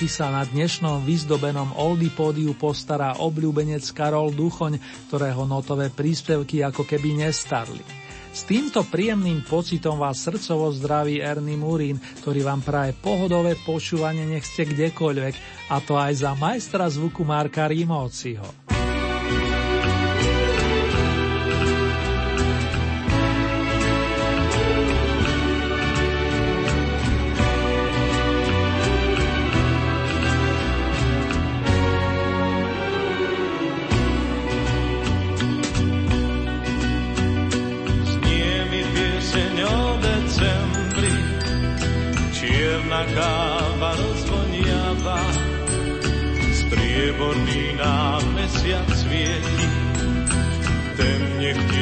Minúty sa na dnešnom vyzdobenom Oldy pódiu postará obľúbenec Karol Duchoň, ktorého notové príspevky ako keby nestarli. S týmto príjemným pocitom vás srdcovo zdraví Ernie Murín, ktorý vám praje pohodové počúvanie nech ste kdekoľvek, a to aj za majstra zvuku Marka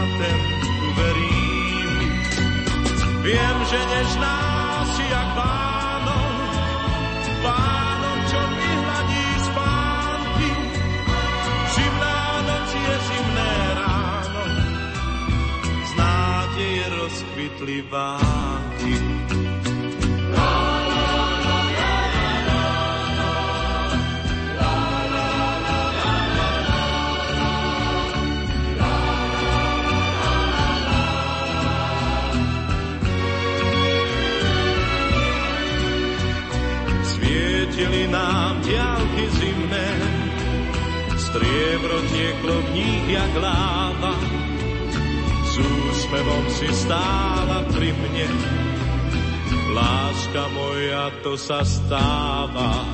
ten uverím. Viem, že nežná si jak Vánok, Vánok, čo mi hladí spánky, zimná noc je zimné rozkvitli vánky. Svietili nám diálky zimné, striebro tieklo v nich jak láva s úsmevom si stála pri mne. Láska moja, to sa stáva.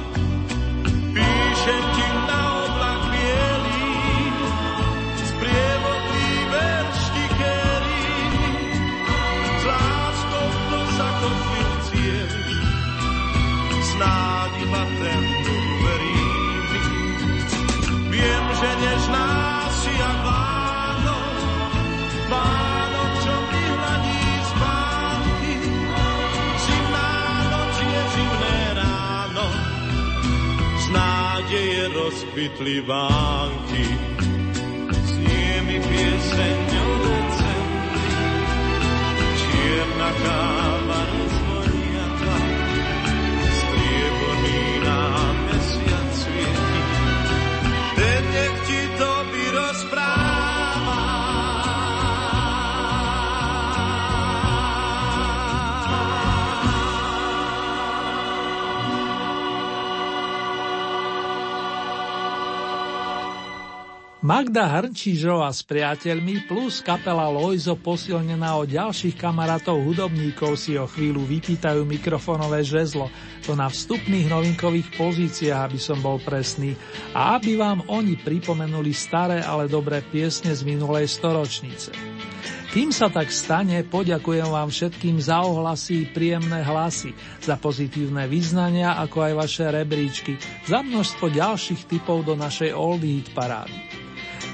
Píšem ti na oblak bielý, sprievodný verš tichérý. S láskou to sa kotvil cieli, snáď iba ten verím. Viem, že nežná si a vlá rozkvitli vánky. Znie mi pieseň o čierna káva Magda Hrnčížová s priateľmi plus kapela Lojzo posilnená o ďalších kamarátov hudobníkov si o chvíľu vypýtajú mikrofónové žezlo, to na vstupných novinkových pozíciách, aby som bol presný, a aby vám oni pripomenuli staré, ale dobré piesne z minulej storočnice. Kým sa tak stane, poďakujem vám všetkým za ohlasy, príjemné hlasy, za pozitívne vyznania, ako aj vaše rebríčky, za množstvo ďalších typov do našej Old Hit parády.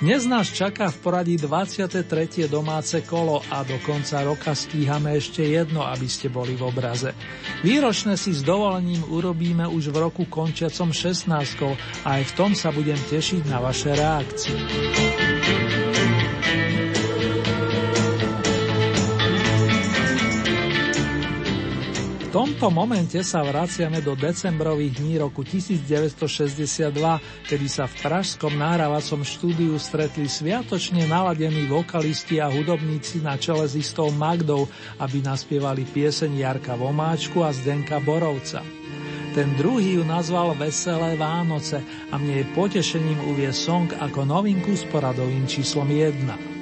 Dnes nás čaká v poradí 23. domáce kolo a do konca roka stíhame ešte jedno, aby ste boli v obraze. Výročné si s dovolením urobíme už v roku končiacom 16 a aj v tom sa budem tešiť na vaše reakcie. Tomto momente sa vraciame do decembrových dní roku 1962, kedy sa v pražskom nahrávacom štúdiu stretli sviatočne naladení vokalisti a hudobníci na čele s istou Magdou, aby naspievali pieseň Jarka Vomáčku a Zdenka Borovca. Ten druhý ju nazval Veselé Vánoce a mne je potešením uvie song ako novinku s poradovým číslom 1.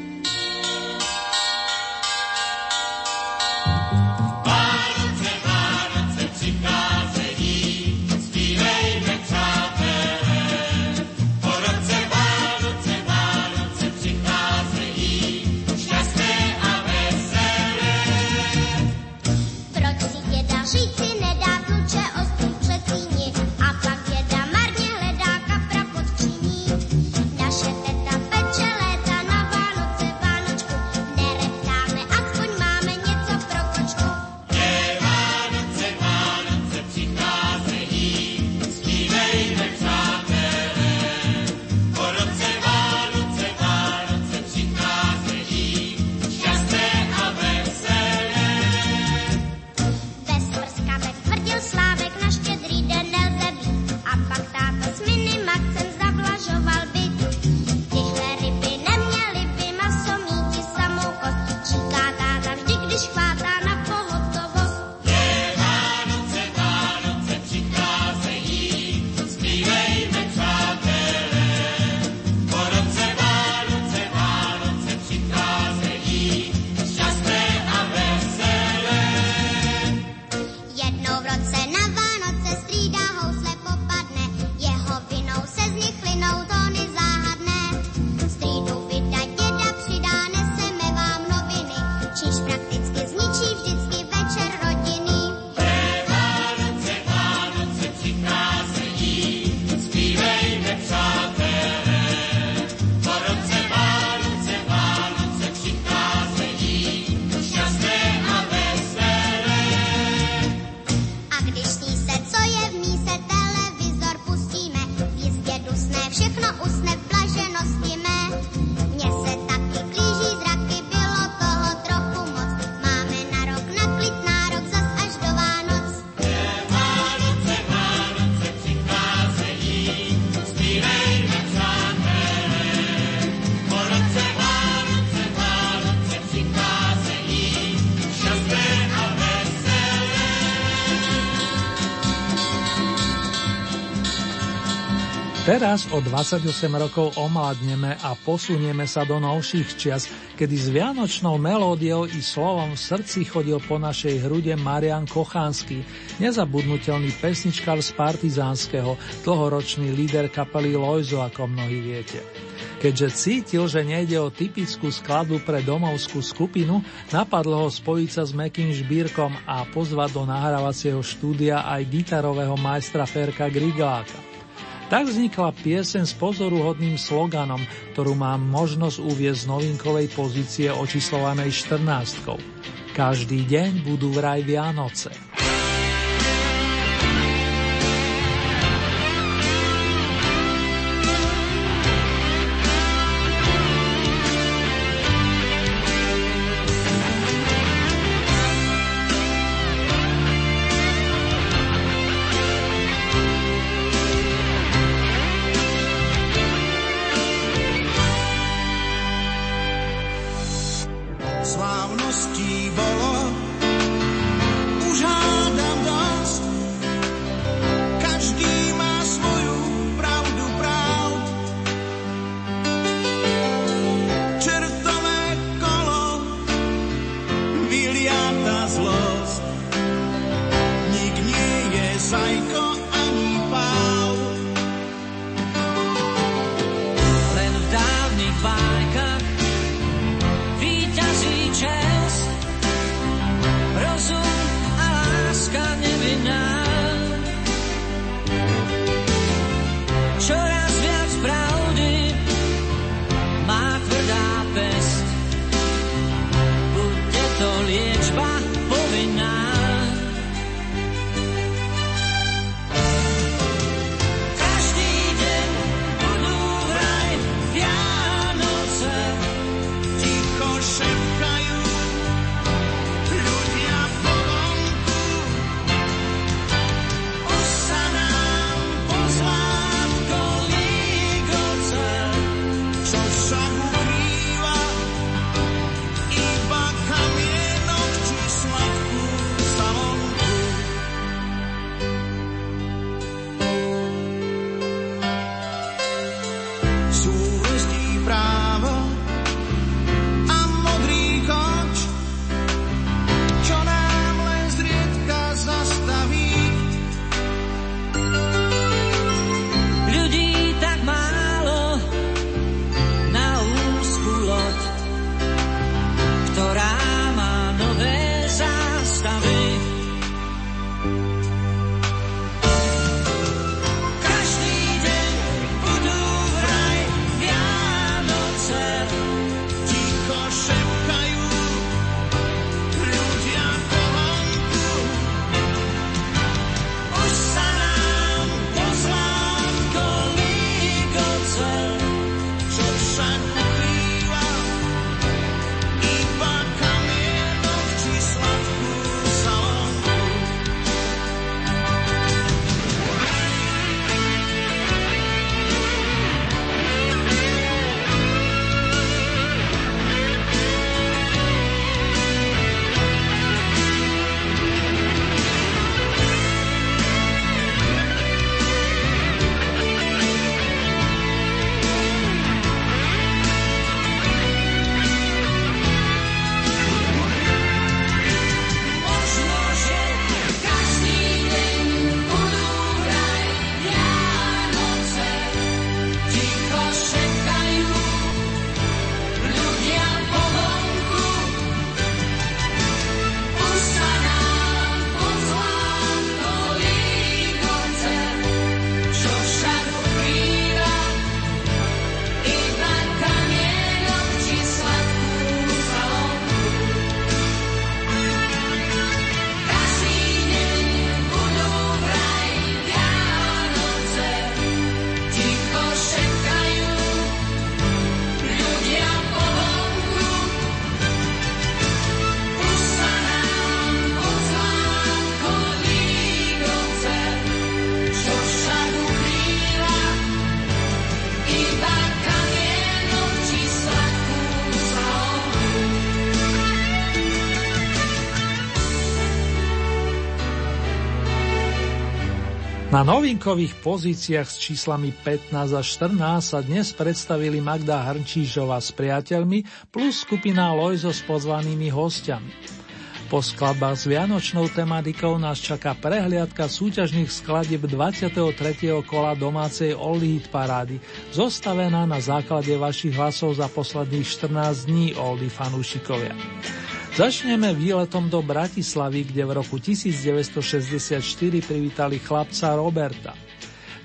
Teraz o 28 rokov omladneme a posunieme sa do novších čias, kedy s vianočnou melódiou i slovom v srdci chodil po našej hrude Marian Kochánsky, nezabudnutelný pesničkár z Partizánskeho, dlhoročný líder kapely Lojzo, ako mnohí viete. Keďže cítil, že nejde o typickú skladbu pre domovskú skupinu, napadlo ho spojiť sa s Mekým Žbírkom a pozvať do nahrávacieho štúdia aj gitarového majstra Ferka Grigláka. Tak vznikla piesen s pozoruhodným sloganom, ktorú mám možnosť uviezť z novinkovej pozície očíslovanej 14. Každý deň budú vraj Vianoce. Na novinkových pozíciách s číslami 15 a 14 sa dnes predstavili Magda Hrnčížová s priateľmi plus skupina Lojzo s pozvanými hostiami. Po skladbách s vianočnou tematikou nás čaká prehliadka súťažných skladieb 23. kola domácej All Hit parády, zostavená na základe vašich hlasov za posledných 14 dní Oldy fanúšikovia. Začneme výletom do Bratislavy, kde v roku 1964 privítali chlapca Roberta.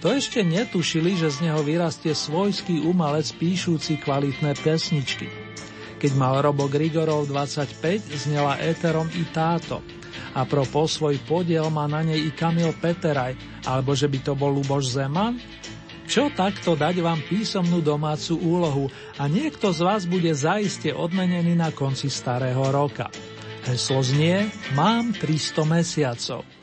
To ešte netušili, že z neho vyrastie svojský umelec píšúci kvalitné pesničky. Keď mal Robo Grigorov 25, znela éterom i táto. A pro po svoj podiel má na nej i Kamil Peteraj, alebo že by to bol Luboš Zeman? Čo takto dať vám písomnú domácu úlohu a niekto z vás bude zaiste odmenený na konci starého roka. Heslo znie Mám 300 mesiacov.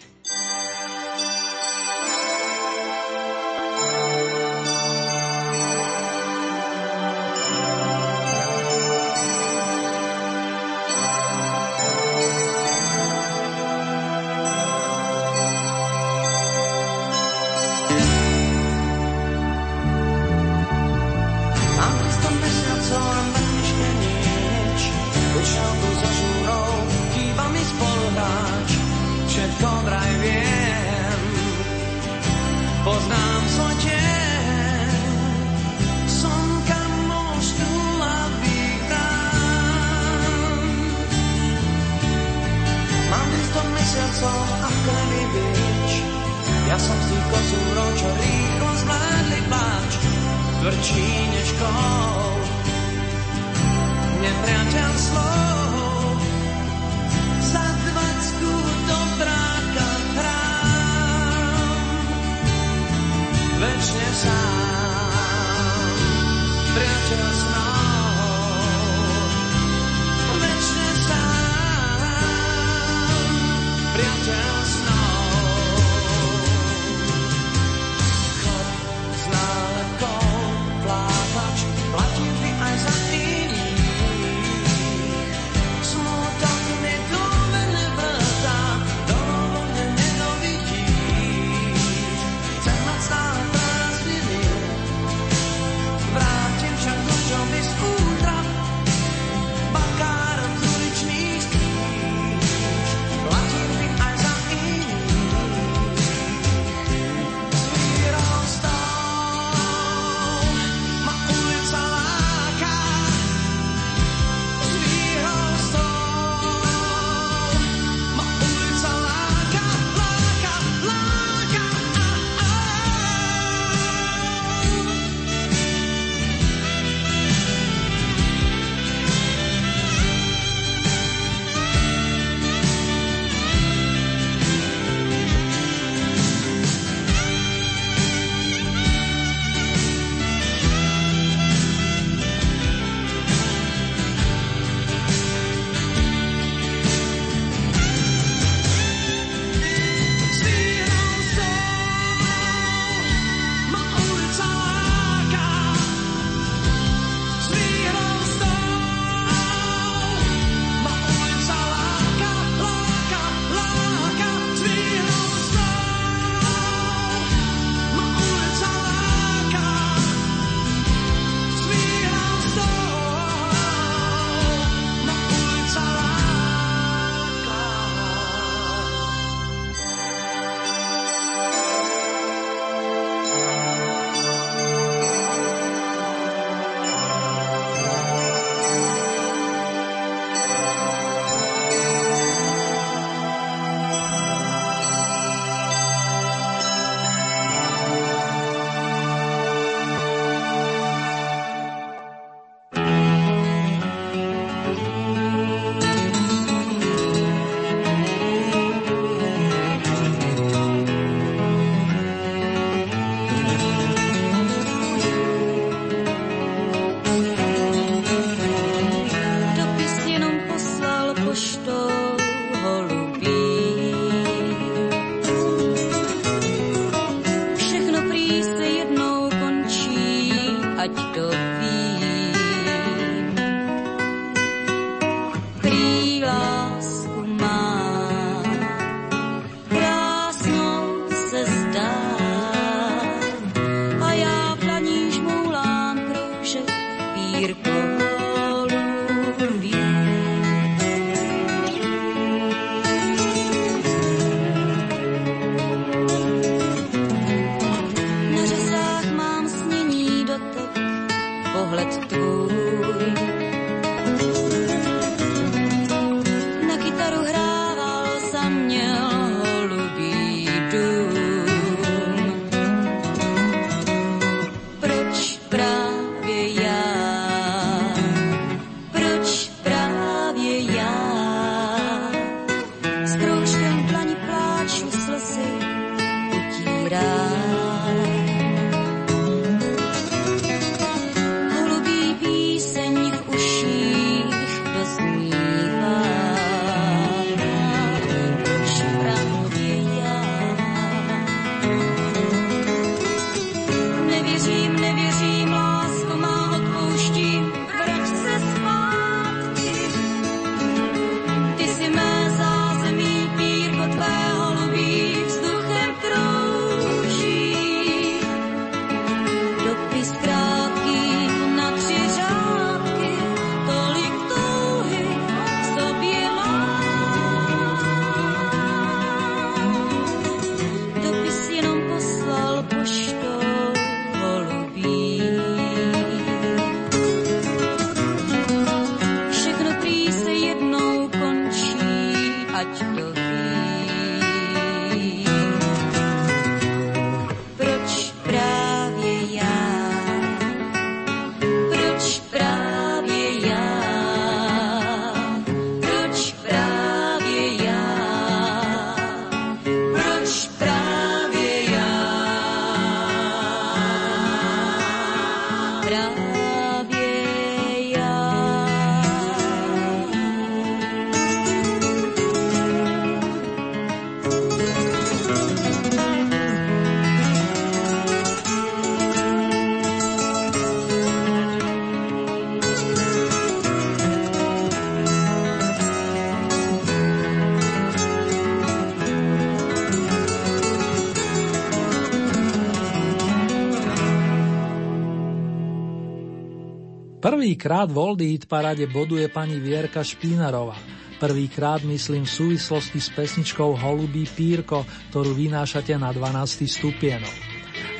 Prvýkrát v Oldie parade boduje pani Vierka Špínarová. Prvýkrát myslím v súvislosti s pesničkou Holubý pírko, ktorú vynášate na 12. stupienok.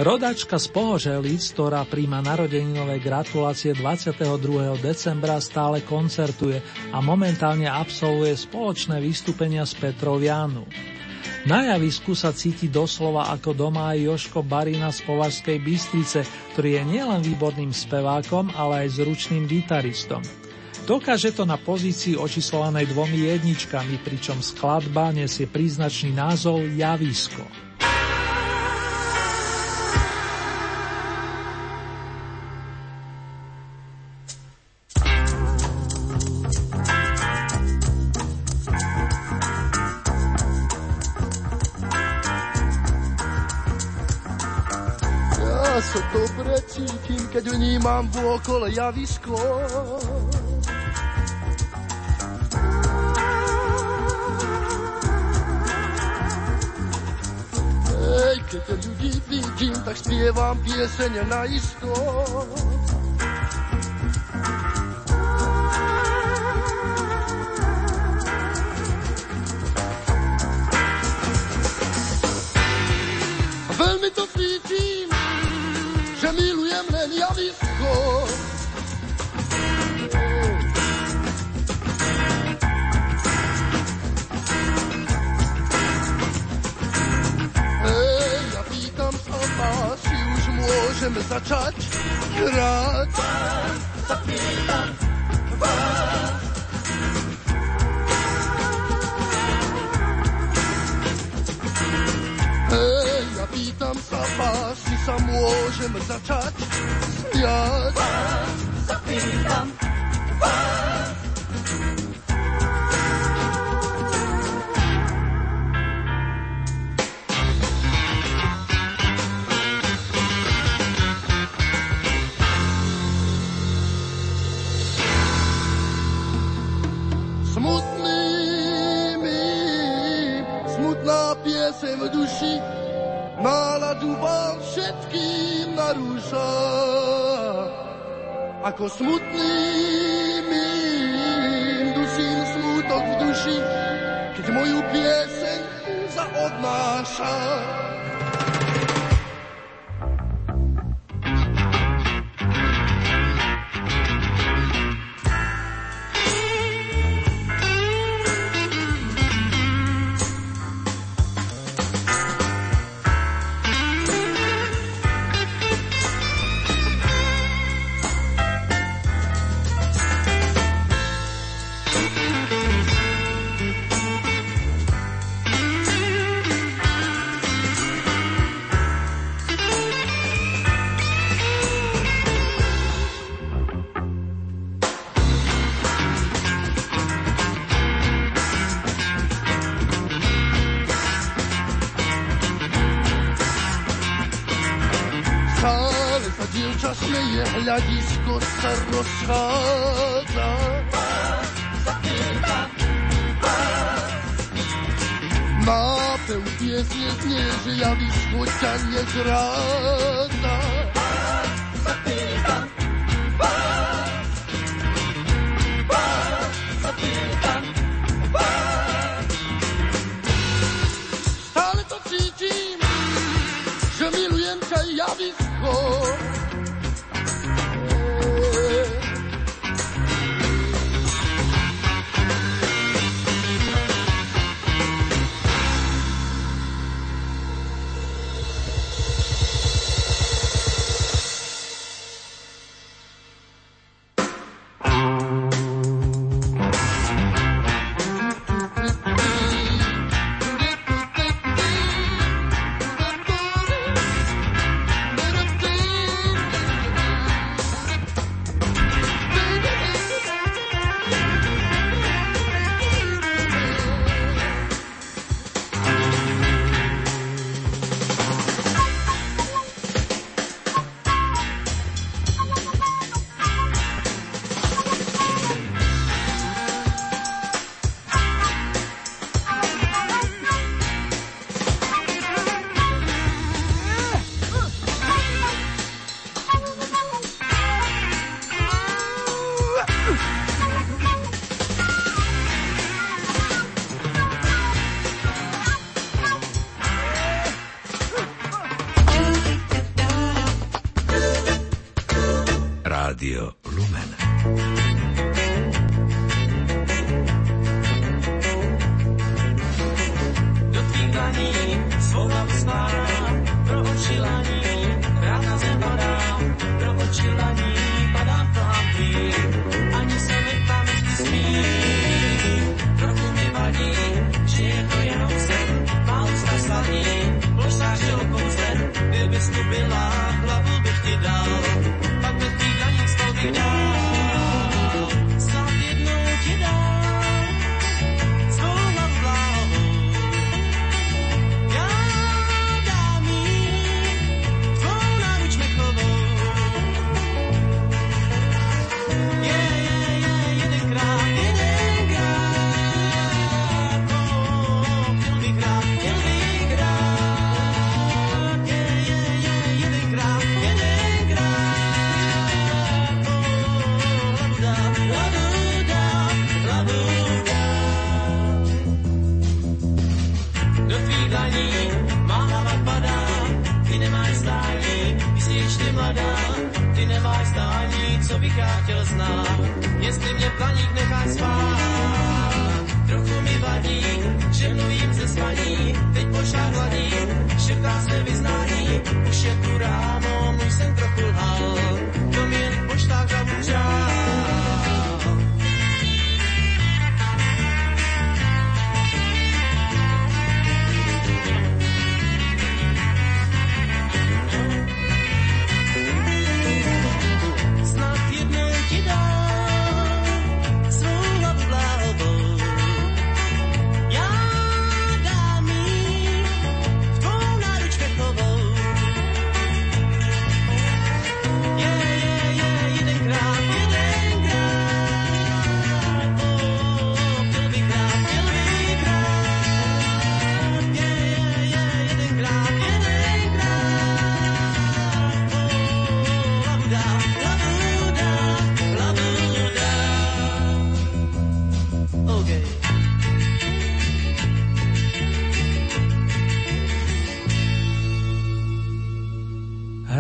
Rodačka z Pohoželic, ktorá príjma narodeninové gratulácie 22. decembra, stále koncertuje a momentálne absolvuje spoločné vystúpenia s Petrou Jánu. Na javisku sa cíti doslova ako doma aj Joško Barina z Považskej Bystrice, ktorý je nielen výborným spevákom, ale aj zručným gitaristom. Dokáže to na pozícii očíslovanej dvomi jedničkami, pričom skladba nesie príznačný názov Javisko. Vôkole javisko. Ej, keď ľudí vidím, tak spievam piesene na isto. Môžeme začať hrať. Hej, ja pýtam sa vás, či sa môžeme začať smiať. Vás sa pýtam, náladu vám všetkým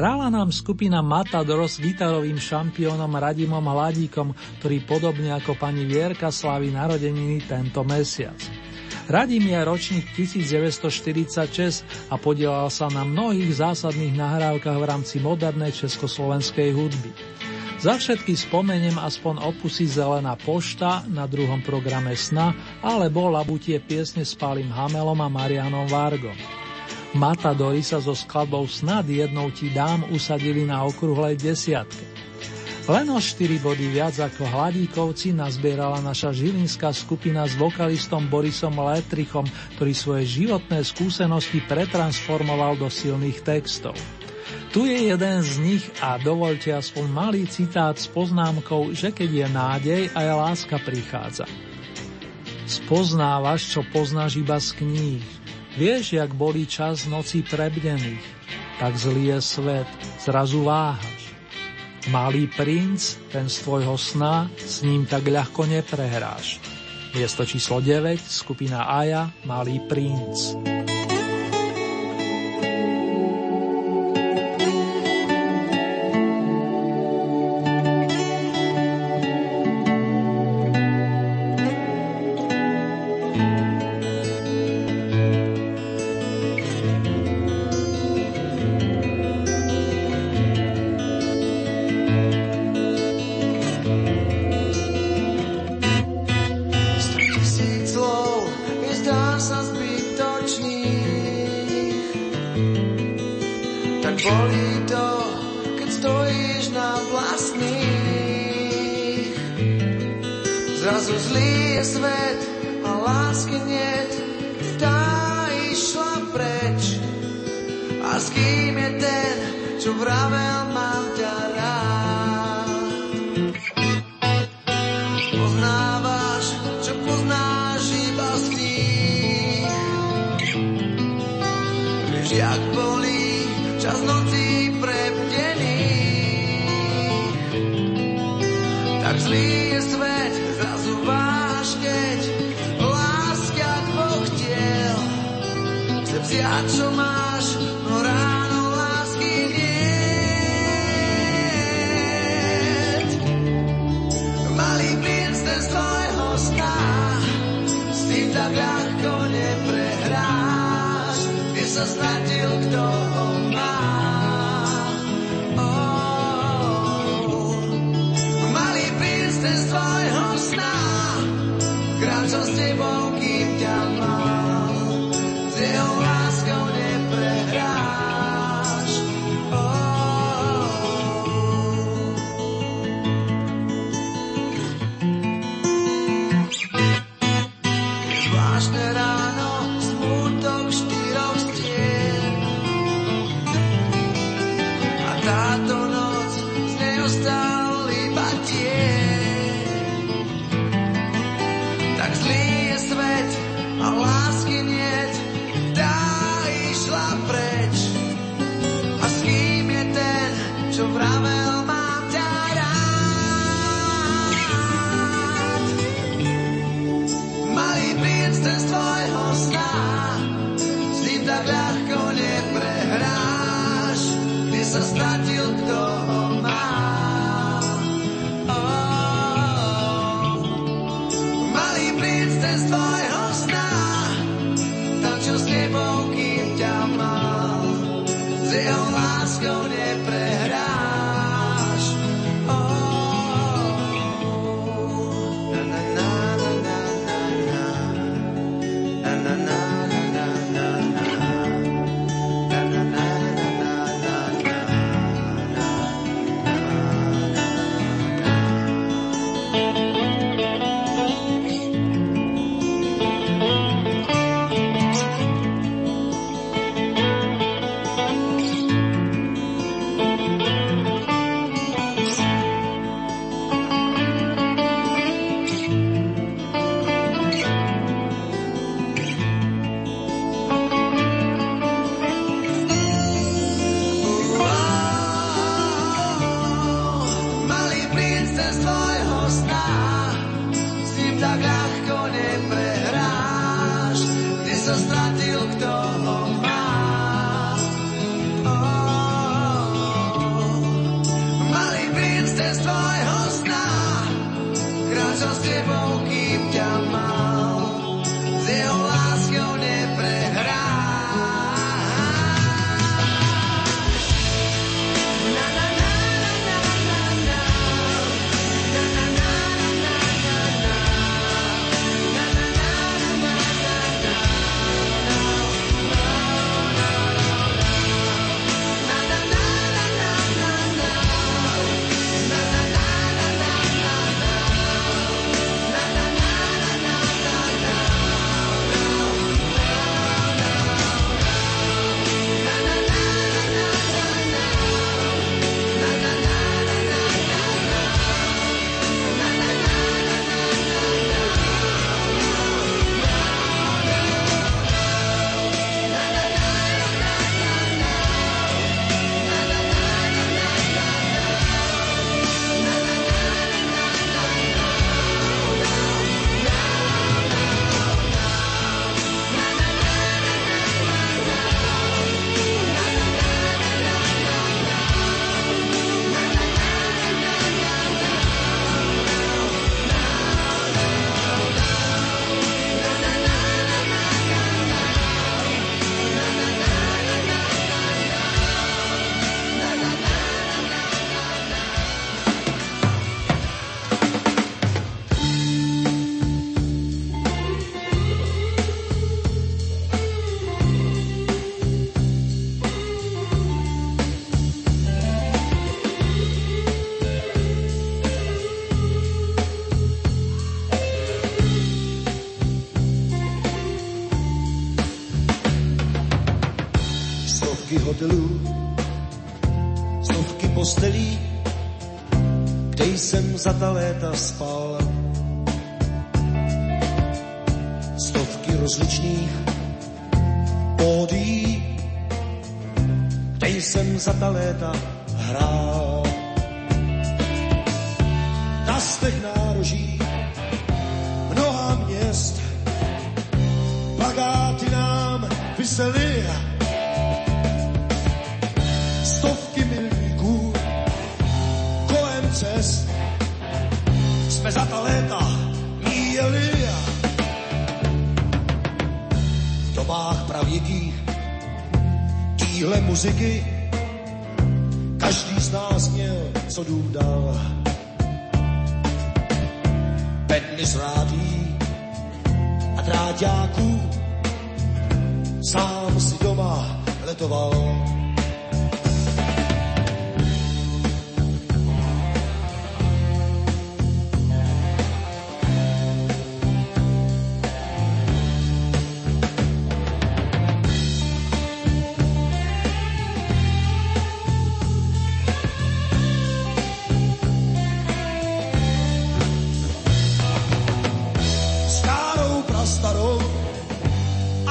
nám skupina Matador s gitarovým šampiónom Radimom Hladíkom, ktorý podobne ako pani Vierka slaví narodeniny tento mesiac. Radim je ročník 1946 a podielal sa na mnohých zásadných nahrávkach v rámci modernej československej hudby. Za všetky spomeniem aspoň opusy Zelená pošta na druhom programe Sna alebo Labutie piesne s Pálim Hamelom a Marianom Vargom. Matadori sa so skladbou Snad jednou ti dám usadili na okrúhlej desiatke. Len o 4 body viac ako Hladíkovci nazbierala naša žilinská skupina s vokalistom Borisom Letrichom, ktorý svoje životné skúsenosti pretransformoval do silných textov. Tu je jeden z nich a dovolte aspoň malý citát s poznámkou, že keď je nádej, aj láska prichádza. Spoznávaš, čo poznáš iba z kníh, Vieš, jak bolí čas noci prebdených, tak zlý je svet, zrazu váhaš. Malý princ, ten z tvojho sna, s ním tak ľahko neprehráš. Miesto číslo 9, skupina Aja, Malý princ.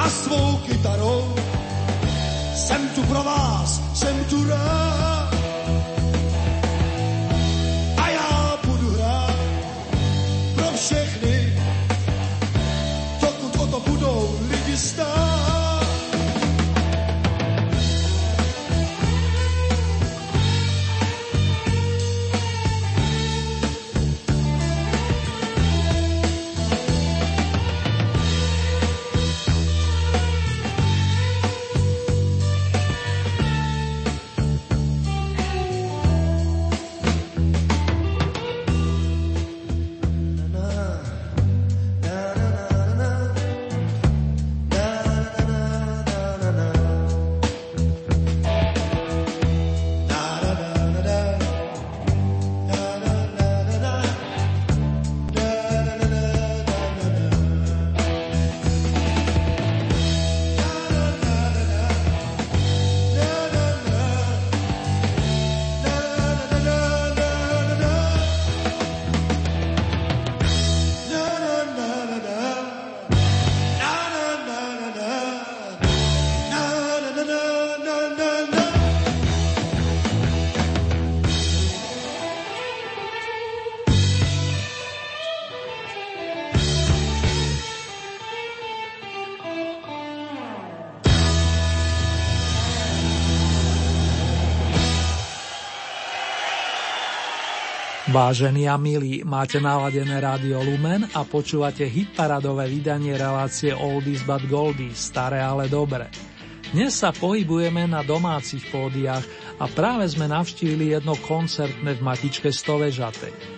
a svou kytarou. Jsem tu pro vás, jsem tu rád. A já budu hrát pro všechny, dokud o to budou lidi stát. Vážení a milí, máte naladené rádio Lumen a počúvate hitparadové vydanie relácie Oldies but Goldies, staré ale dobre. Dnes sa pohybujeme na domácich pódiach a práve sme navštívili jedno koncertné v matičke Stovežatej.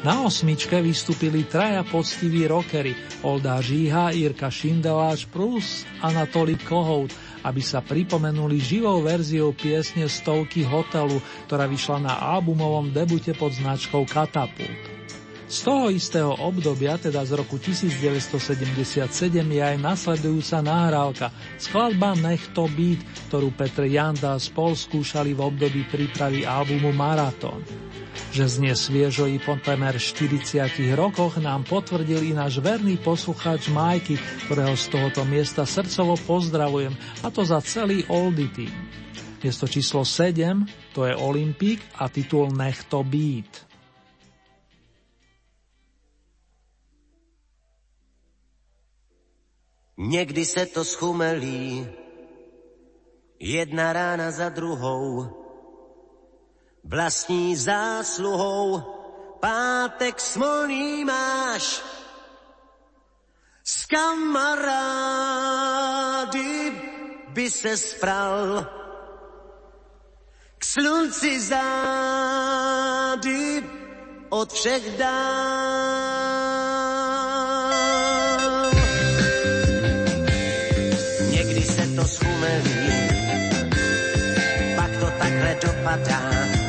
Na osmičke vystúpili traja poctiví rockery Olda Žíha, Jirka Šindeláš plus Anatolí Kohout – aby sa pripomenuli živou verziou piesne Stovky hotelu, ktorá vyšla na albumovom debute pod značkou Katapult. Z toho istého obdobia, teda z roku 1977, je aj nasledujúca nahrávka, skladba Nech to byť, ktorú Petr Janda spol skúšali v období prípravy albumu Maratón. Že znie sviežo i po temer 40 rokoch nám potvrdil i náš verný poslucháč Majky, ktorého z tohoto miesta srdcovo pozdravujem, a to za celý Oldie Team. Miesto číslo 7, to je Olympik a titul Nech to být. Někdy se to schumelí, jedna rána za druhou, vlastní zásluhou pátek smolný máš. S kamarády by se spral, k slunci zády od všech dál. do pa da.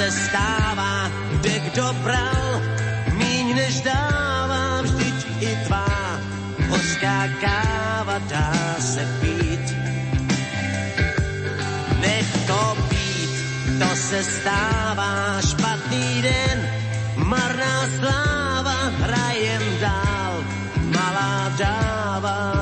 Se stává, kde kdo bral, míň než dává, vždyť i tvá hořká káva dá se pít. Nech to to se stává špatný den, marná sláva, hrajem dál, malá dáva,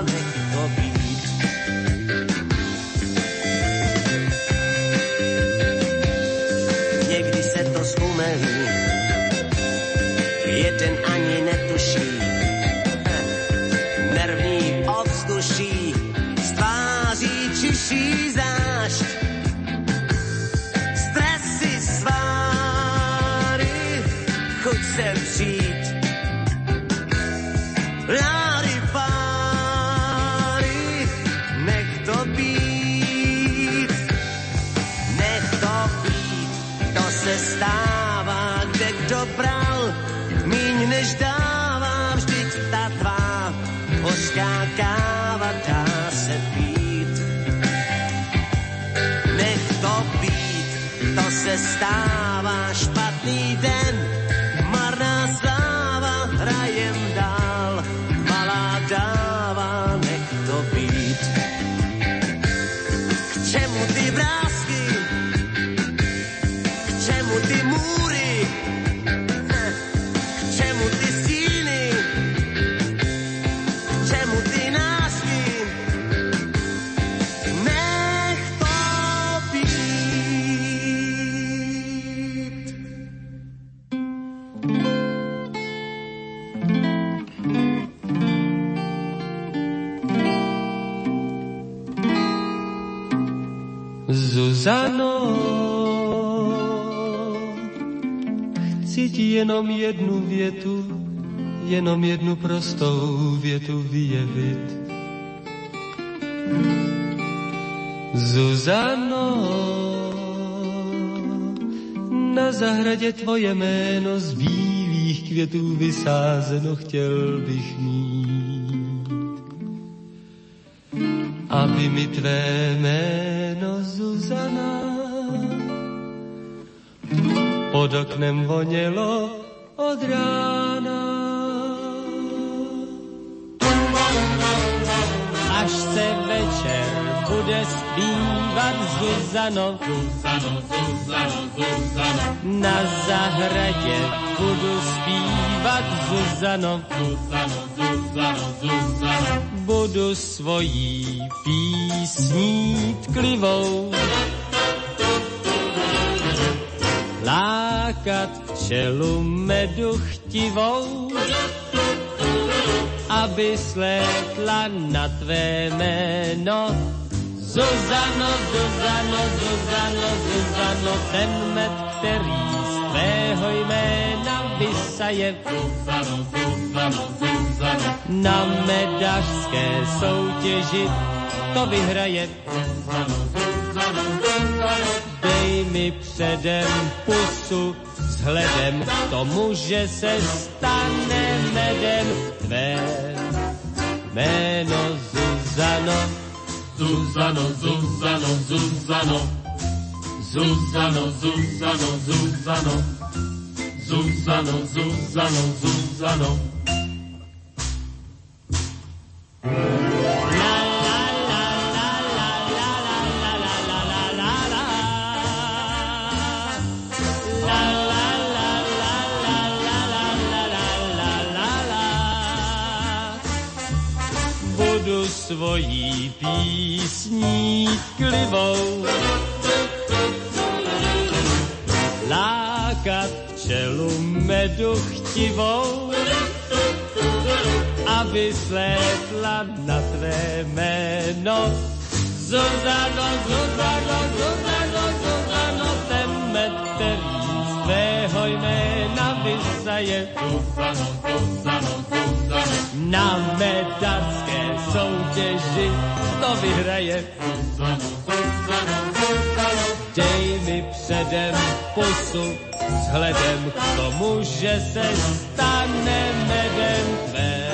jenom jednu větu, jenom jednu prostou větu vyjevit. Zuzano, na zahradě tvoje jméno z bílých květů vysázeno chtěl bych mít. Aby mi tvé jméno meno Zuzana. Pod oknem vonelo od rána. Až se večer bude zpívat Zuzano. Zuzano, Zuzano, Zuzano. Na zahradě budu zpívat Zuzano. Zuzano, Zuzano, Zuzano. Budu svojí písní tklivou lákat včelu medu chtivou aby slétla na tvé jméno. Zuzano, Zuzano, Zuzano, Zuzano, ten med, který z tvého jména vysaje. Zuzano, Zuzano, Zuzano. Na medařské soutěži to vyhraje. Zuzano, Zuzano, Zuzano. Dej mi předem pusu, vzhledem k tomu, že se stane medem tvé jméno Zuzano. Zuzano, Zuzano, Zuzano. Zuzano, Zuzano, Zuzano. Zuzano, Zuzano, Zuzano. Budu svojí písní klivou lákat čelu medu chtivou, aby slétla na tvé jméno. Zuzano, Zuzano, Zuzano, Zuzano, ten med, který z tvého Zuzano, Zuzano. Na medařské soutěži to vyhraje. Zuzano. Dej mi předem pusu, vzhledem k tomu, že se stane medem tvé.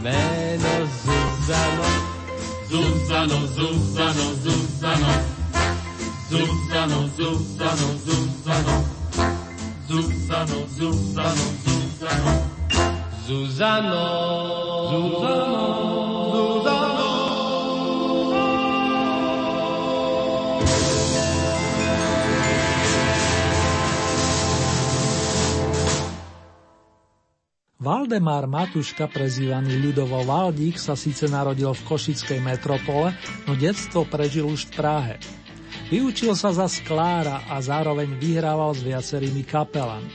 Jméno Zuzano, Zuzano, Zuzano, Zuzano. Zuzano, Zuzano, Zuzano. Zuzano, Zuzano, Zuzano. Zuzano, Zuzano. Valdemár Matuška, prezývaný ľudovo Valdík, sa síce narodil v Košickej metropole, no detstvo prežil už v Prahe. Vyučil sa za sklára a zároveň vyhrával s viacerými kapelami.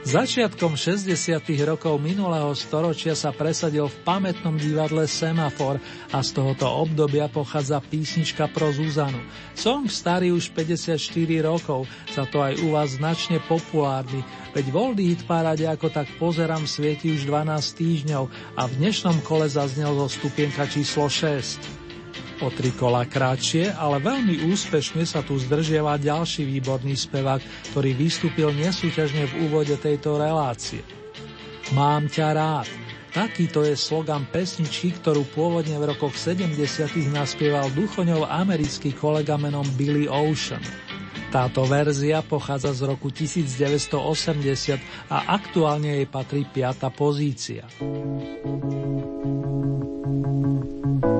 Začiatkom 60. rokov minulého storočia sa presadil v pamätnom divadle Semafor a z tohoto obdobia pochádza písnička pro Zuzanu. Song starý už 54 rokov, za to aj u vás značne populárny, veď voľný hit parade ako tak pozerám svieti už 12 týždňov a v dnešnom kole zaznel zo stupienka číslo 6. O tri kola kratšie, ale veľmi úspešne sa tu zdržiava ďalší výborný spevák, ktorý vystúpil nesúťažne v úvode tejto relácie. Mám ťa rád. Takýto je slogan pesničky, ktorú pôvodne v rokoch 70. naspieval duchoňov americký kolega menom Billy Ocean. Táto verzia pochádza z roku 1980 a aktuálne jej patrí 5. pozícia. z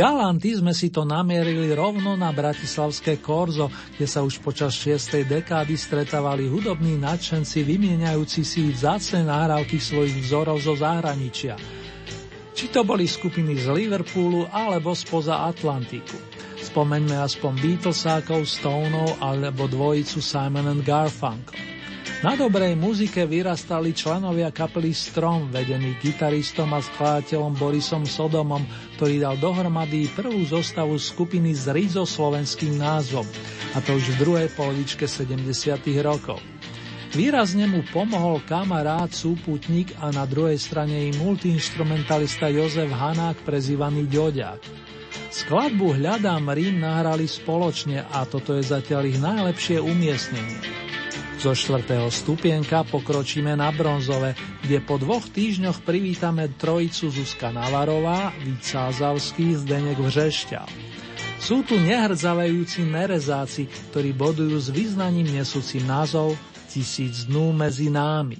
Galanty sme si to namierili rovno na bratislavské Korzo, kde sa už počas 6. dekády stretávali hudobní nadšenci vymieňajúci si vzácne nahrávky svojich vzorov zo zahraničia. Či to boli skupiny z Liverpoolu alebo spoza Atlantiku. Spomeňme aspoň Beatlesákov, Stoneov alebo dvojicu Simon and Garfunkel. Na dobrej muzike vyrastali členovia kapely Strom, vedení gitaristom a skladateľom Borisom Sodomom, ktorý dal dohromady prvú zostavu skupiny s slovenským názvom, a to už v druhej polovičke 70. rokov. Výrazne mu pomohol kamarát, súputník a na druhej strane i multiinstrumentalista Jozef Hanák, prezývaný Ďoďák. Skladbu Hľadám Rím nahrali spoločne a toto je zatiaľ ich najlepšie umiestnenie. Zo štvrtého stupienka pokročíme na bronzové, kde po dvoch týždňoch privítame trojicu Zuzka Navarová, Vít Sázavský, Zdenek Vřešťal. Sú tu nehrdzavejúci nerezáci, ktorí bodujú s význaním nesúcim názov Tisíc dnú medzi námi.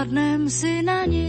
snadném si na ní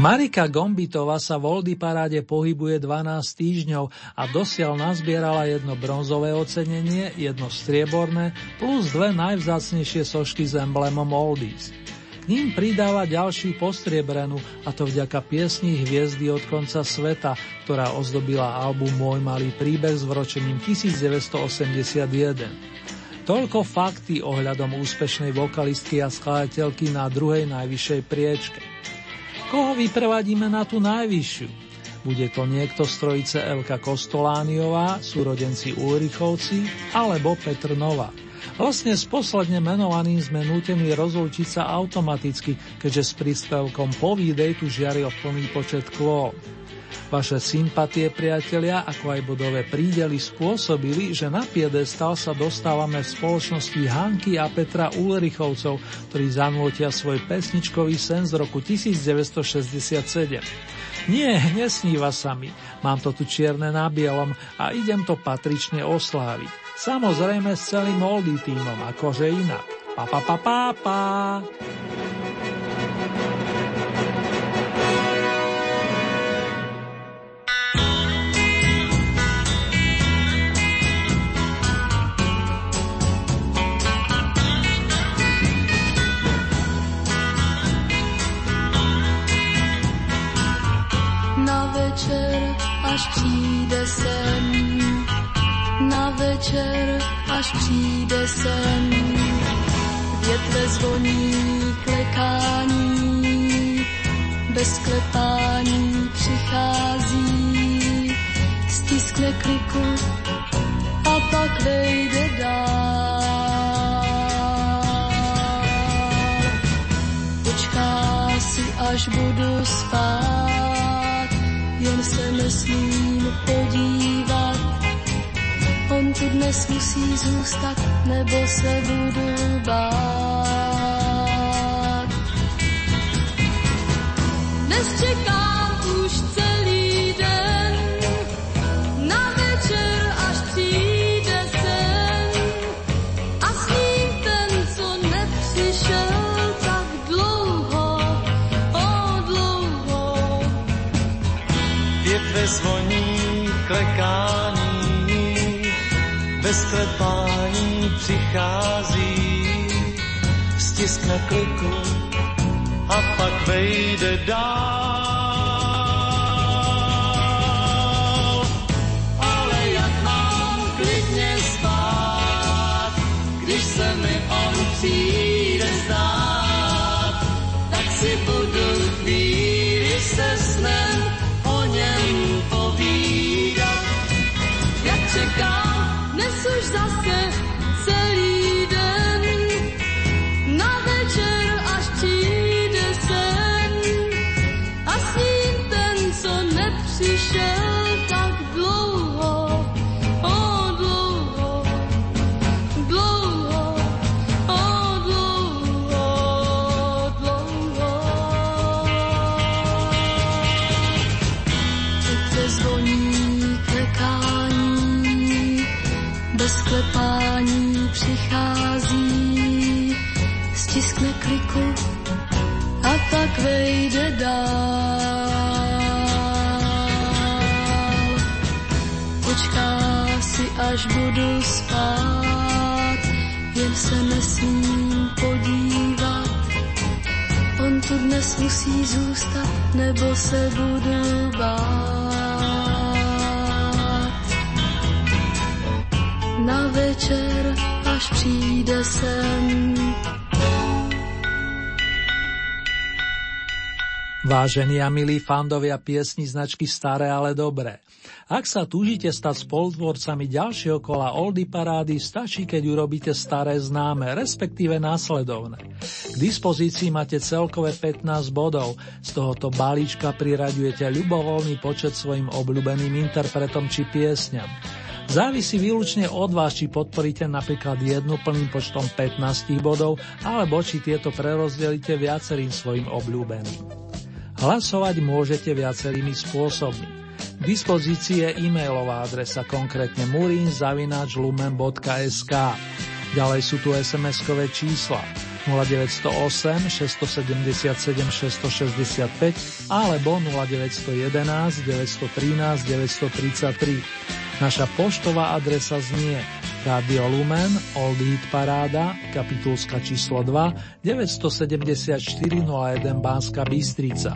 Marika Gombitová sa v Oldy paráde pohybuje 12 týždňov a dosiaľ nazbierala jedno bronzové ocenenie, jedno strieborné plus dve najvzácnejšie sošky s emblémom Oldies. K ním pridáva ďalšiu postriebrenú a to vďaka piesni Hviezdy od konca sveta, ktorá ozdobila album Môj malý príbeh s vročením 1981. Toľko fakty ohľadom úspešnej vokalistky a skladateľky na druhej najvyššej priečke. Koho vyprevadíme na tú najvyššiu? Bude to niekto z trojice Elka Kostolániová, súrodenci Ulrichovci, alebo Petr Nová. Vlastne s posledne menovaným sme nútení rozlúčiť sa automaticky, keďže s príspevkom povídej tu žiaril plný počet klov. Vaše sympatie, priatelia, ako aj bodové prídely spôsobili, že na piedestal sa dostávame v spoločnosti Hanky a Petra Ulrichovcov, ktorí zanútia svoj pesničkový sen z roku 1967. Nie, nesníva sa mi. Mám to tu čierne na bielom a idem to patrične osláviť. Samozrejme s celým Oldy týmom, akože inak. Pa, pa, pa, pa, pa. Sen. Na večer, až přijde sen. Větve zvoní klekání, bez klepání přichází. Stiskne kliku a pak vejde dál. Počká si, až budu spát nesmím podívat. On tu dnes musí zůstat, nebo se budu bát. Dnes čekám Větve zvoní klekání, bez klepání přichází, stiskne kliku a pak vejde dál. Ale jak mám klidně spát, když se mi on přijde až budu spát, jen se nesmím podívat. On tu dnes musí zůstat, nebo se budu bát. Na večer, až přijde sen, Vážení a milí fandovia piesni značky Staré, ale dobré. Ak sa túžite stať spolutvorcami ďalšieho kola Oldy Parády, stačí, keď urobíte staré známe, respektíve následovné. K dispozícii máte celkové 15 bodov, z tohoto balíčka priraďujete ľubovoľný počet svojim obľúbeným interpretom či piesňam. Závisí výlučne od vás, či podporíte napríklad jednu plným počtom 15 bodov, alebo či tieto prerozdelíte viacerým svojim obľúbeným. Hlasovať môžete viacerými spôsobmi. K dispozícii je e-mailová adresa, konkrétne murinzavináčlumen.sk. Ďalej sú tu SMS-kové čísla 0908 677 665 alebo 0911 913 933. Naša poštová adresa znie Radio Lumen, Old Hit Paráda, kapitulska číslo 2, 974 01 Banska Bystrica.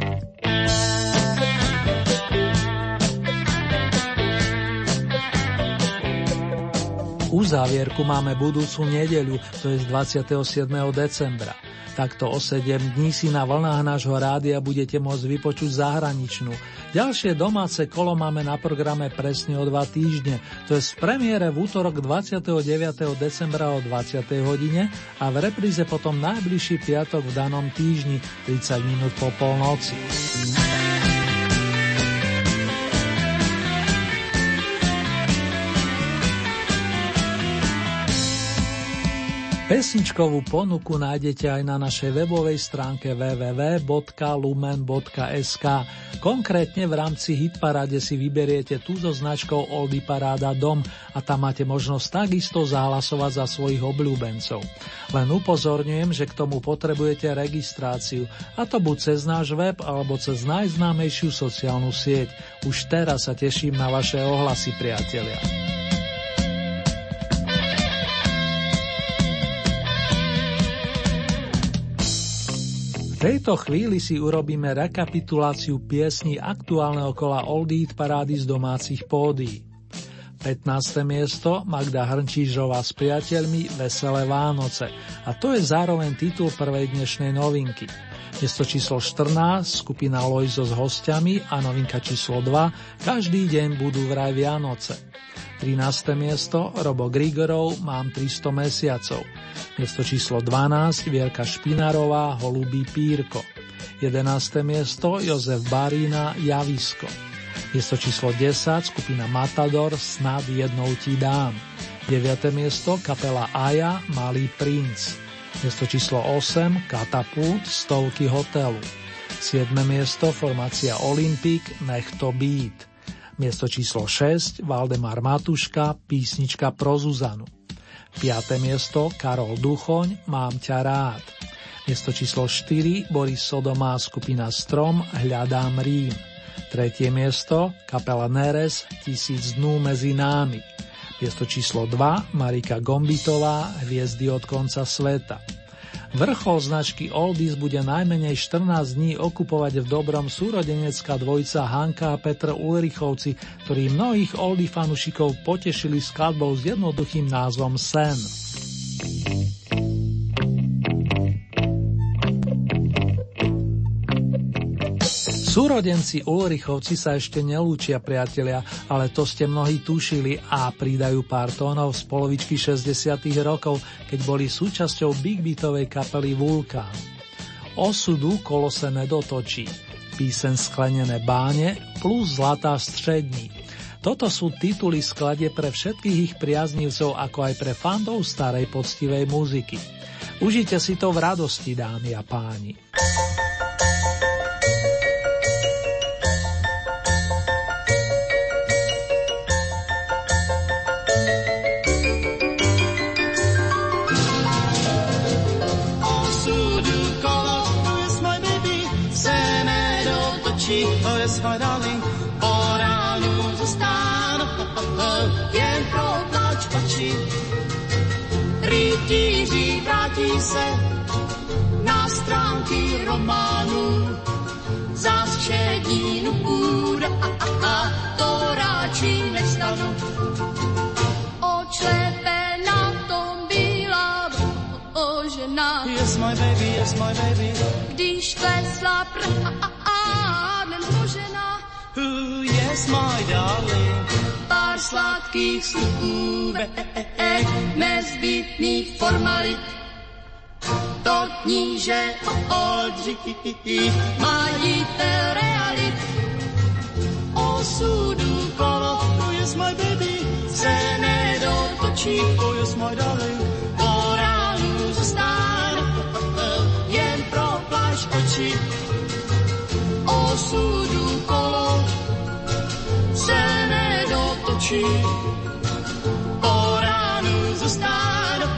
Uzávierku máme budúcu nedeľu, to je z 27. decembra. Takto o 7 dní si na vlnách nášho rádia budete môcť vypočuť zahraničnú. Ďalšie domáce kolo máme na programe presne o dva týždne. To je z premiére v útorok 29. decembra o 20. hodine a v repríze potom najbližší piatok v danom týždni 30 minút po polnoci. Pesničkovú ponuku nájdete aj na našej webovej stránke www.lumen.sk. Konkrétne v rámci Hitparade si vyberiete tú so značkou Oldy Paráda Dom a tam máte možnosť takisto zahlasovať za svojich obľúbencov. Len upozorňujem, že k tomu potrebujete registráciu, a to buď cez náš web alebo cez najznámejšiu sociálnu sieť. Už teraz sa teším na vaše ohlasy, priatelia. Tejto chvíli si urobíme rekapituláciu piesní aktuálneho kola Old Eat parády z domácich pódií. 15. miesto Magda Hrnčížová s priateľmi Veselé Vánoce a to je zároveň titul prvej dnešnej novinky. Miesto číslo 14 skupina Lojzo s hostiami a novinka číslo 2 Každý deň budú vraj Vianoce. 13. miesto Robo Grigorov Mám 300 mesiacov. Miesto číslo 12 Vierka Špinarová Holubý pírko. 11. miesto Jozef Barína Javisko. Miesto číslo 10 skupina Matador Snad jednou ti dám. 9. miesto kapela Aja Malý princ. Miesto číslo 8 Katapult Stovky hotelu. 7. miesto formácia Olympik Nech to být. Miesto číslo 6 Valdemar Matuška Písnička pro Zuzanu. 5. miesto Karol Duchoň Mám ťa rád. Miesto číslo 4 Boris Sodomá skupina Strom Hľadám Rím. Tretie miesto kapela Neres Tisíc dnú medzi námi. Miesto číslo 2 Marika Gombitová Hviezdy od konca sveta. Vrchol značky Oldies bude najmenej 14 dní okupovať v dobrom súrodenecká dvojica Hanka a Petr Ulrichovci, ktorí mnohých Oldie fanušikov potešili skladbou s jednoduchým názvom Sen. Súrodenci Ulrichovci sa ešte nelúčia, priatelia, ale to ste mnohí tušili a pridajú pár tónov z polovičky 60 rokov, keď boli súčasťou big beatovej kapely Vulkán. Osudu kolo sa nedotočí. Písen Sklenené báne plus Zlatá střední. Toto sú tituly skladie pre všetkých ich priaznivcov, ako aj pre fandov starej poctivej muziky. Užite si to v radosti, dámy a páni. Jen pro tlač očí. Rytíří vrátí se na stránky románu, zás všedínu půjde a, a, a to ráčí nestanu. Očlepe na tom byla žena. Yes, my baby, yes, my baby. Když klesla prá Ooh, yes, my darling. Pár sladkých slúbek, nezbytných formalit. To kníže Oldřich, majitel realit. Osudu kolo, oh yes, my baby, se nedotočí, oh yes, my darling. Zůstane, jen pláž oči. Osudu oči. Po ránu zostánu,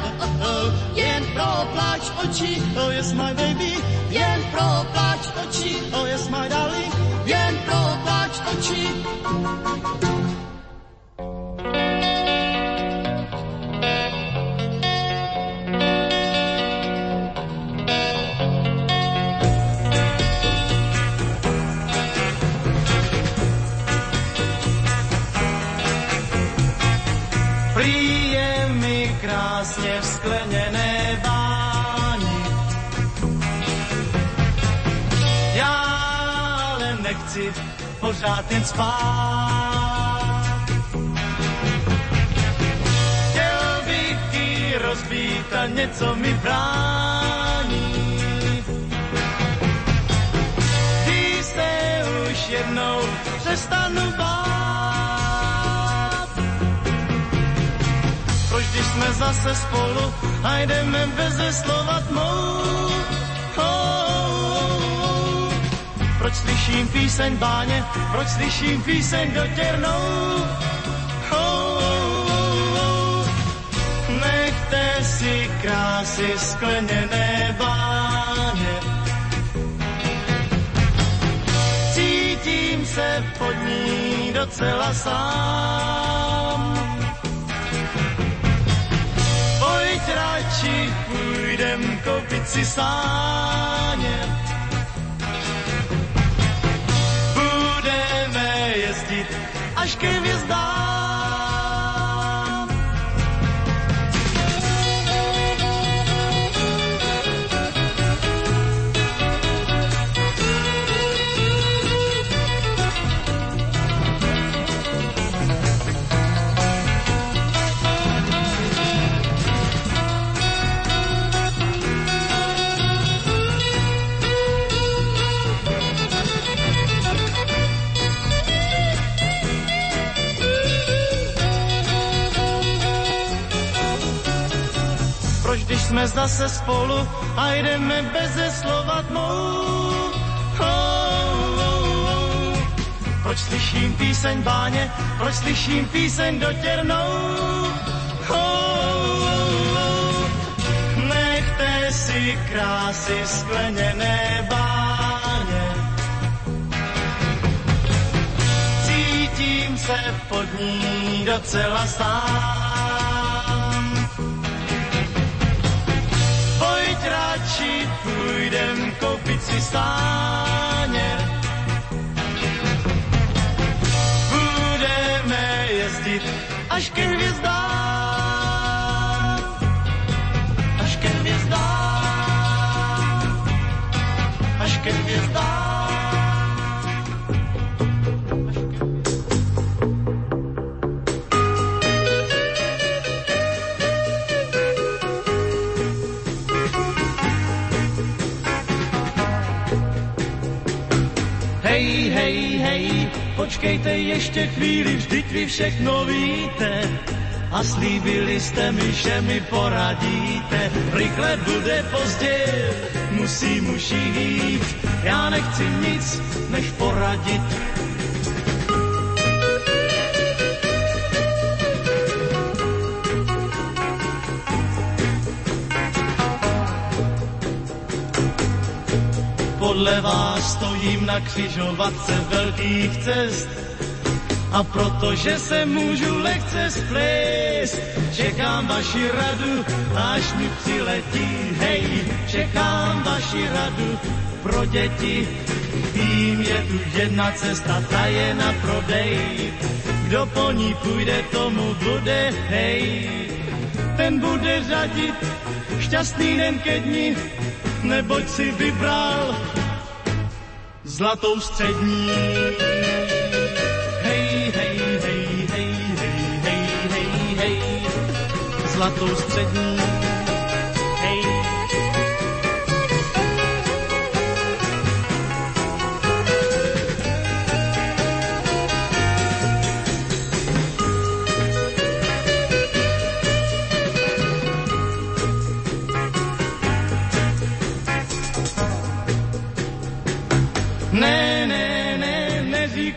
jen pro plač oči, oh yes my baby, jen propláč oči, oh yes my darling, jen propláč oči. Pořád jen spát. Chtěl bych ti rozbít a něco mi brání. Když se už jednou přestanu bát, Proč když jsme zase spolu a jdeme beze slova tmou? Proč slyším píseň báně, proč slyším píseň dotěrnou? Oh, oh, oh. Nechte si krásy skleněné báně. Cítím se pod ní docela sám. Pojď radši, půjdem koupit si sáně. Jezdit až zase spolu a jdeme beze slova tmou? Oh, oh, oh. Proč slyším píseň báně, proč slyším píseň dotěrnou? Oh, oh. Nechte si krásy skleněné báně. Cítím se pod ní docela sám. Si stáně. Budeme jezdit až ke hvězdám. Až ke hvězdám. Až ke hvězdám. Počkejte ještě chvíli, vždyť vy všechno víte. A slíbili jste mi, že mi poradíte. Rychle bude pozdě, musím už jít. Já nechci nic, než poradit. Podle vás stojím na křižovatce velkých cest. A protože se můžu lehce splést, čekám vaši radu, až mi přiletí, hej, čekám vaši radu pro děti. Vím, je tu jedna cesta, ta je na prodej, kdo po ní půjde, tomu bude, hej, ten bude řadit šťastný den ke dni, neboť si vybral zlatou střední. Hej, hej, hej, hej, hej, hej, hej, hej, zlatou střední.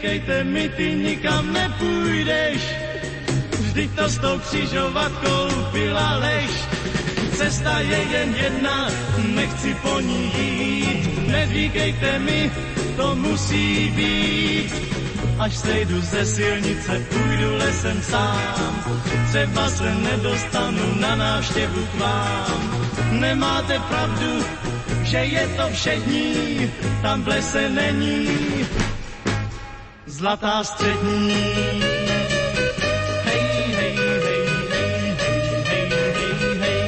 Neříkejte mi, ty nikam nepůjdeš. Vždyť to s tou křižovatkou byla lež. cesta je jen jedna, nechci po ní jít. Neříkejte mi, to musí být. Až sejdu ze silnice, půjdu lesem sám. Třeba se nedostanu na návštěvu k vám. Nemáte pravdu, že je to všední, tam v lese není zlatá střední. Hej, hej, hej, hej, hej, hej.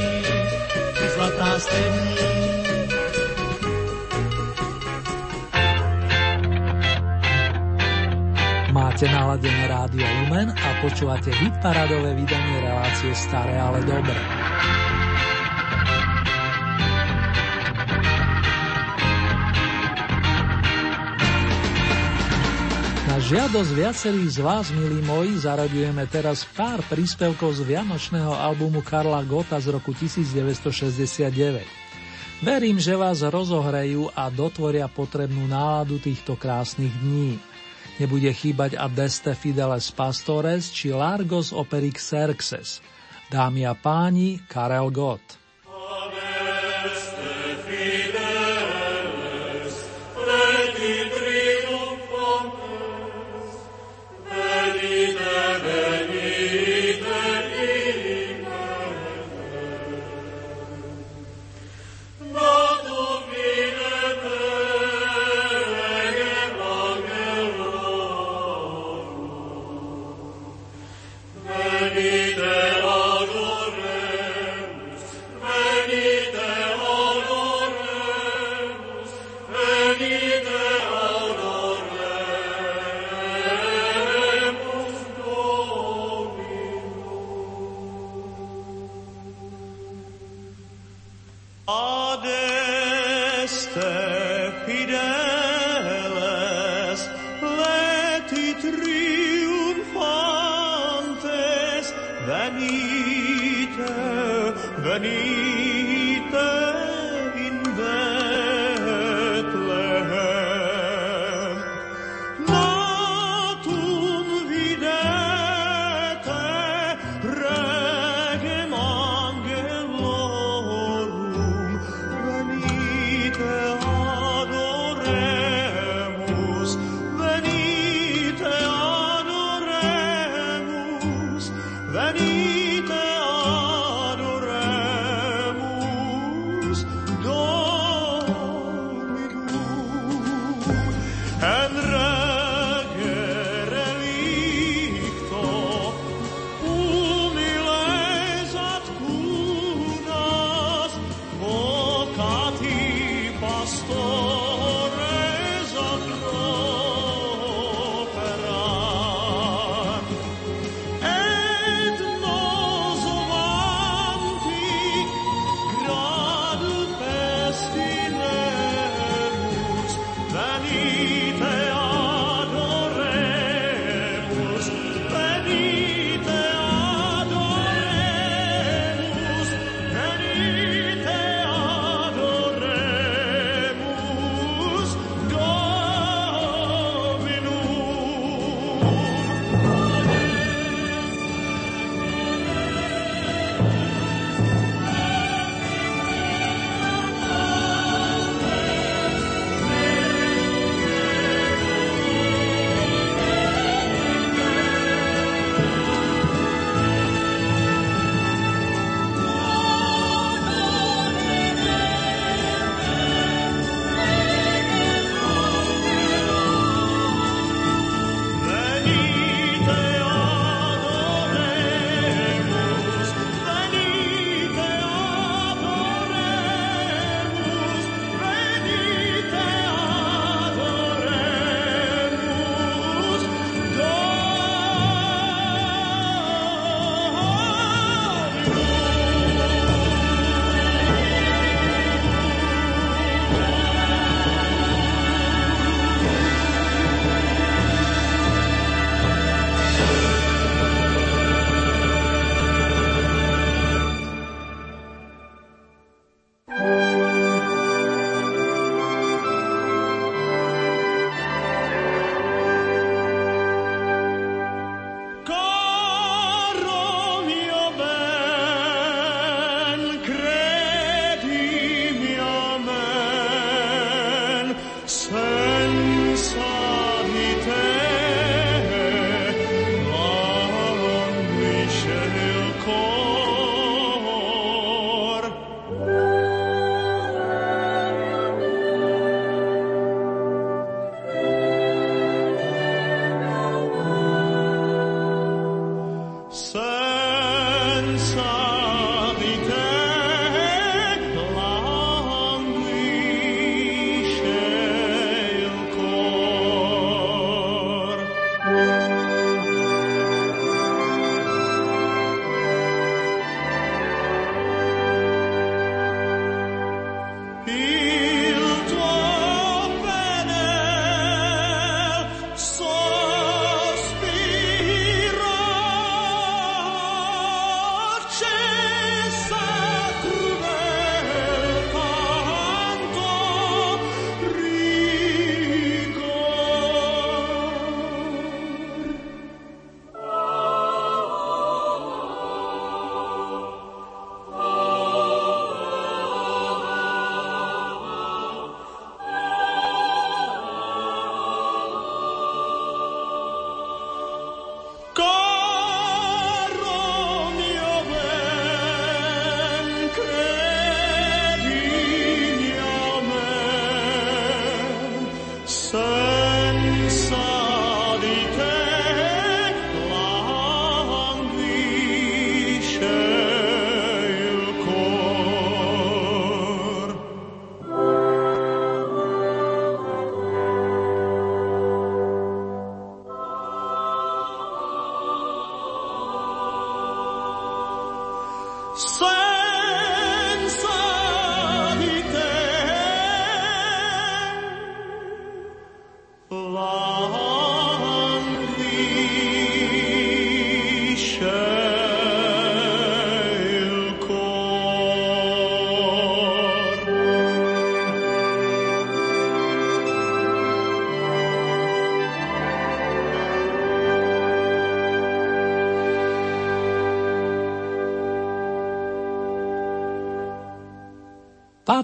Máte naladené rádio Lumen a počúvate hit paradové vydanie relácie Staré, ale dobré. Žiadosť viacerých z vás, milí moji, zaraďujeme teraz pár príspevkov z Vianočného albumu Karla Gota z roku 1969. Verím, že vás rozohrejú a dotvoria potrebnú náladu týchto krásnych dní. Nebude chýbať Adeste Fideles Pastores či Largos Operix Xerxes. Dámy a páni, Karel Gott.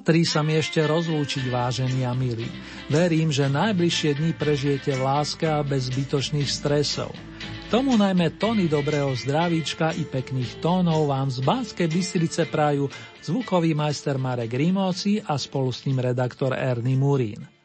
Patrí sa mi ešte rozlúčiť, vážení a milí. Verím, že najbližšie dni prežijete v láske a bez zbytočných stresov. Tomu najmä tóny dobrého zdravíčka i pekných tónov vám z Banskej Bystrice prajú zvukový majster Marek Rimóci a spolu s ním redaktor Erny Murín.